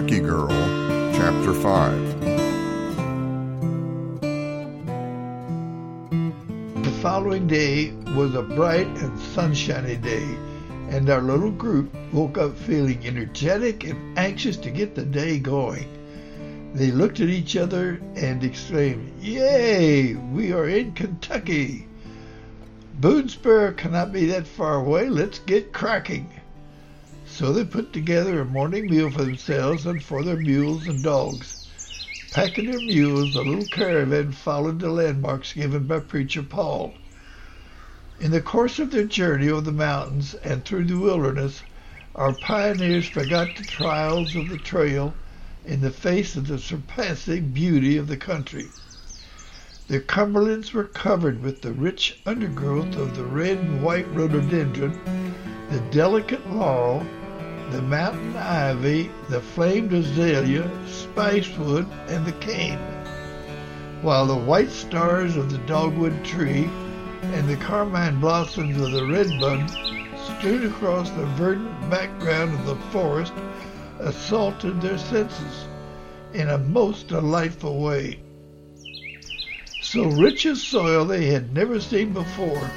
Kentucky Girl, Chapter 5. The following day was a bright and sunshiny day, and our little group woke up feeling energetic and anxious to get the day going. They looked at each other and exclaimed, Yay! We are in Kentucky! Boonesboro cannot be that far away. Let's get cracking. So they put together a morning meal for themselves and for their mules and dogs. Packing their mules, the little caravan followed the landmarks given by Preacher Paul. In the course of their journey over the mountains and through the wilderness, our pioneers forgot the trials of the trail in the face of the surpassing beauty of the country. The Cumberlands were covered with the rich undergrowth of the red and white rhododendron, the delicate laurel, the mountain ivy, the flamed azalea, spicewood, and the cane, while the white stars of the dogwood tree and the carmine blossoms of the redbud strewn across the verdant background of the forest assaulted their senses in a most delightful way so rich a soil they had never seen before,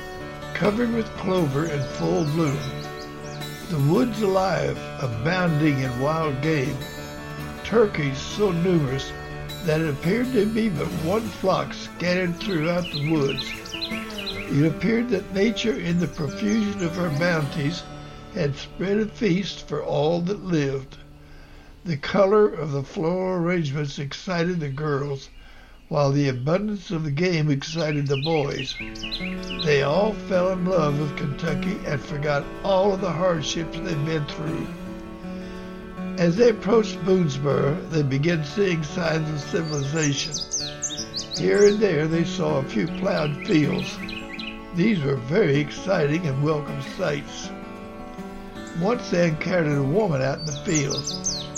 covered with clover in full bloom. The woods alive, abounding in wild game, turkeys so numerous that it appeared to be but one flock scattered throughout the woods. It appeared that nature, in the profusion of her bounties, had spread a feast for all that lived. The color of the floral arrangements excited the girls, while the abundance of the game excited the boys. They all fell in love with Kentucky and forgot all of the hardships they'd been through. As they approached Boonesboro, they began seeing signs of civilization. Here and there they saw a few plowed fields. These were very exciting and welcome sights. Once they encountered a woman out in the field.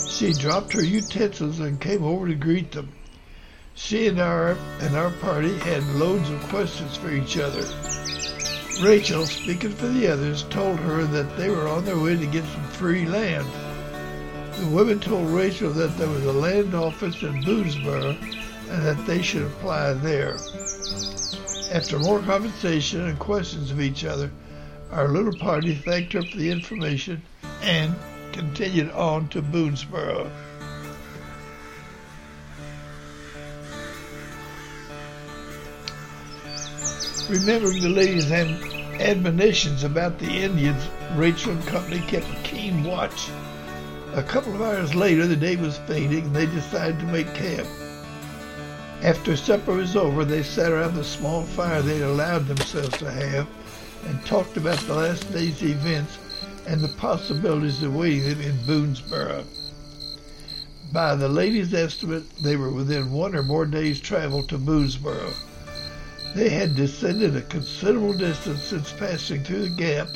She dropped her utensils and came over to greet them. She and our and our party had loads of questions for each other. Rachel, speaking for the others, told her that they were on their way to get some free land. The women told Rachel that there was a land office in Boonesboro and that they should apply there. After more conversation and questions of each other, our little party thanked her for the information and continued on to Boonesboro. Remembering the lady's admonitions about the Indians, Rachel and company kept a keen watch. A couple of hours later, the day was fading, and they decided to make camp. After supper was over, they sat around the small fire they'd allowed themselves to have and talked about the last day's events and the possibilities awaiting them in Boonesboro. By the lady's estimate, they were within one or more days' travel to Boonesboro. They had descended a considerable distance since passing through the gap,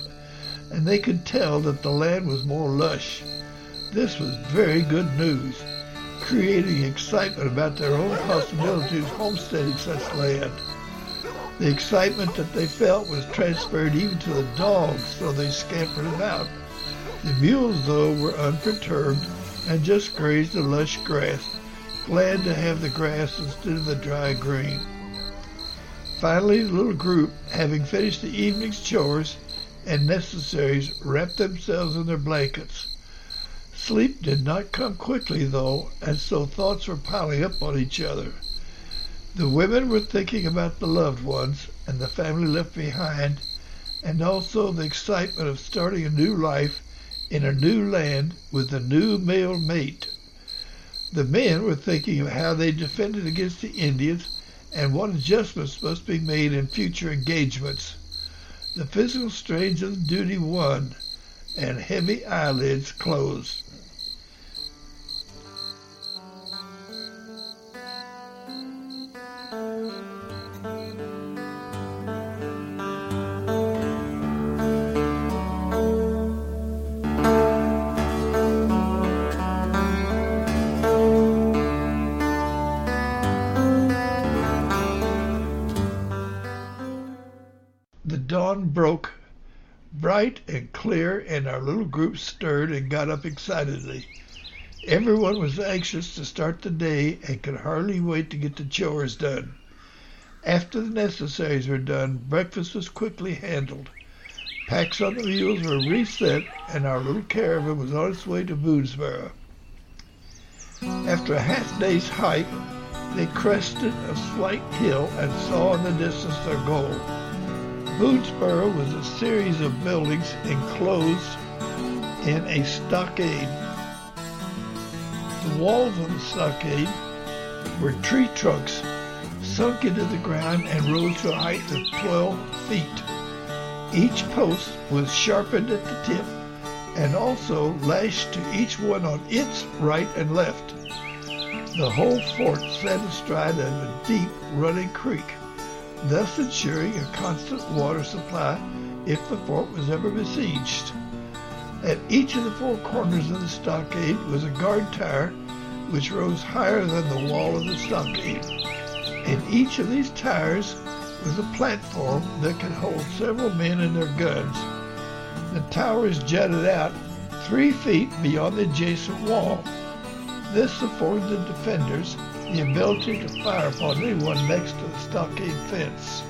and they could tell that the land was more lush. This was very good news, creating excitement about their own possibility of homesteading such land. The excitement that they felt was transferred even to the dogs, so they scampered about. The mules, though, were unperturbed and just grazed the lush grass, glad to have the grass instead of the dry green. Finally, the little group, having finished the evening's chores and necessaries, wrapped themselves in their blankets. Sleep did not come quickly, though, and so thoughts were piling up on each other. The women were thinking about the loved ones and the family left behind, and also the excitement of starting a new life in a new land with a new male mate. The men were thinking of how they defended against the Indians and what adjustments must be made in future engagements. The physical strains of duty won, and heavy eyelids closed. Dawn broke bright and clear, and our little group stirred and got up excitedly. Everyone was anxious to start the day and could hardly wait to get the chores done. After the necessaries were done, breakfast was quickly handled. Packs on the mules were reset, and our little caravan was on its way to Boonesboro. After a half day's hike, they crested a slight hill and saw in the distance their goal. Boonesboro was a series of buildings enclosed in a stockade. The walls of the stockade were tree trunks sunk into the ground and rose to a height of 12 feet. Each post was sharpened at the tip and also lashed to each one on its right and left. The whole fort sat astride of a deep running creek, thus ensuring a constant water supply if the fort was ever besieged. At each of the four corners of the stockade was a guard tower which rose higher than the wall of the stockade. In each of these towers was a platform that could hold several men and their guns. The towers jutted out three feet beyond the adjacent wall. This afforded the defenders the ability to fire upon anyone next to the stockade fence.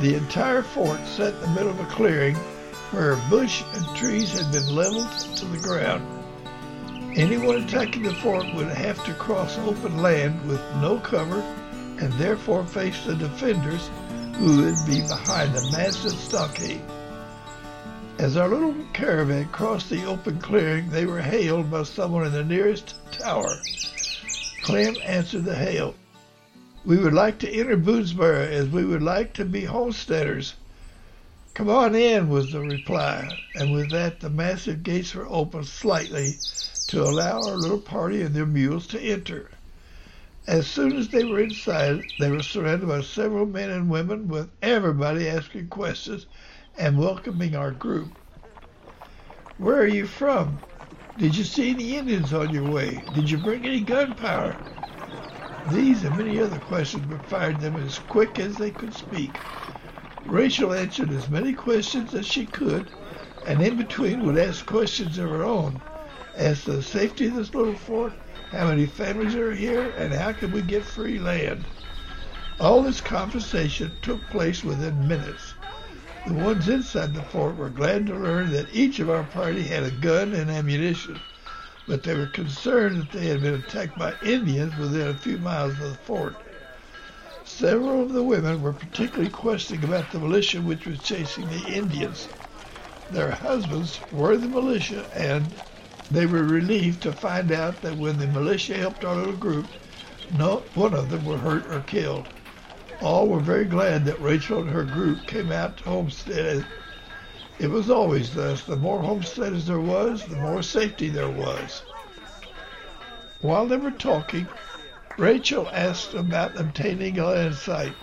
The entire fort sat in the middle of a clearing where bush and trees had been leveled to the ground. Anyone attacking the fort would have to cross open land with no cover and therefore face the defenders who would be behind the massive stockade. As our little caravan crossed the open clearing, they were hailed by someone in the nearest tower. Clem answered the hail. We would like to enter Boonesboro as we would like to be homesteaders. Come on in, was the reply, and with that the massive gates were opened slightly to allow our little party and their mules to enter. As soon as they were inside, they were surrounded by several men and women, with everybody asking questions and welcoming our group. Where are you from? Did you see any Indians on your way? Did you bring any gunpowder? These and many other questions were fired them as quick as they could speak. Rachel answered as many questions as she could, and in between would ask questions of her own as to the safety of this little fort, how many families are here, and how can we get free land. All this conversation took place within minutes. The ones inside the fort were glad to learn that each of our party had a gun and ammunition but they were concerned that they had been attacked by Indians within a few miles of the fort. Several of the women were particularly questioning about the militia which was chasing the Indians. Their husbands were the militia, and they were relieved to find out that when the militia helped our little group, not one of them were hurt or killed. All were very glad that Rachel and her group came out to homestead it was always thus. The more homesteaders there was, the more safety there was. While they were talking, Rachel asked about obtaining a land site.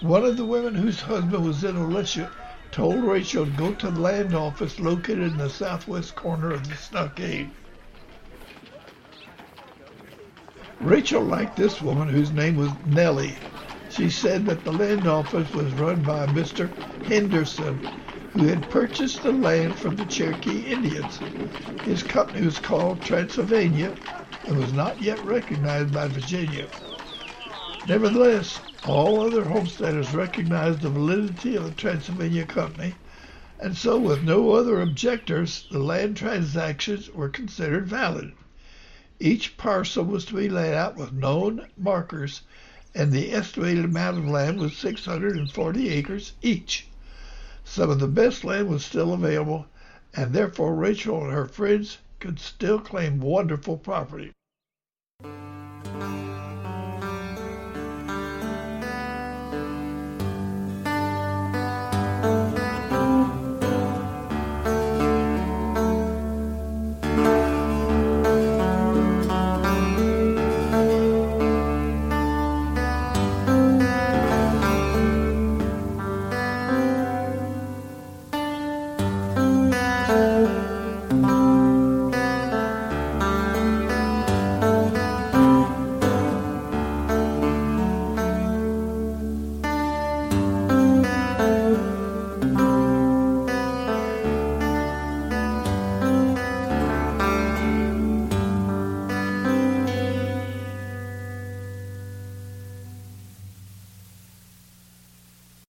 One of the women whose husband was in militia told Rachel to go to the land office located in the southwest corner of the stockade. Rachel liked this woman whose name was Nellie. She said that the land office was run by Mr. Henderson, who had purchased the land from the Cherokee Indians. His company was called Transylvania and was not yet recognized by Virginia. Nevertheless, all other homesteaders recognized the validity of the Transylvania Company, and so with no other objectors, the land transactions were considered valid. Each parcel was to be laid out with known markers and the estimated amount of land was 640 acres each. Some of the best land was still available, and therefore Rachel and her friends could still claim wonderful property.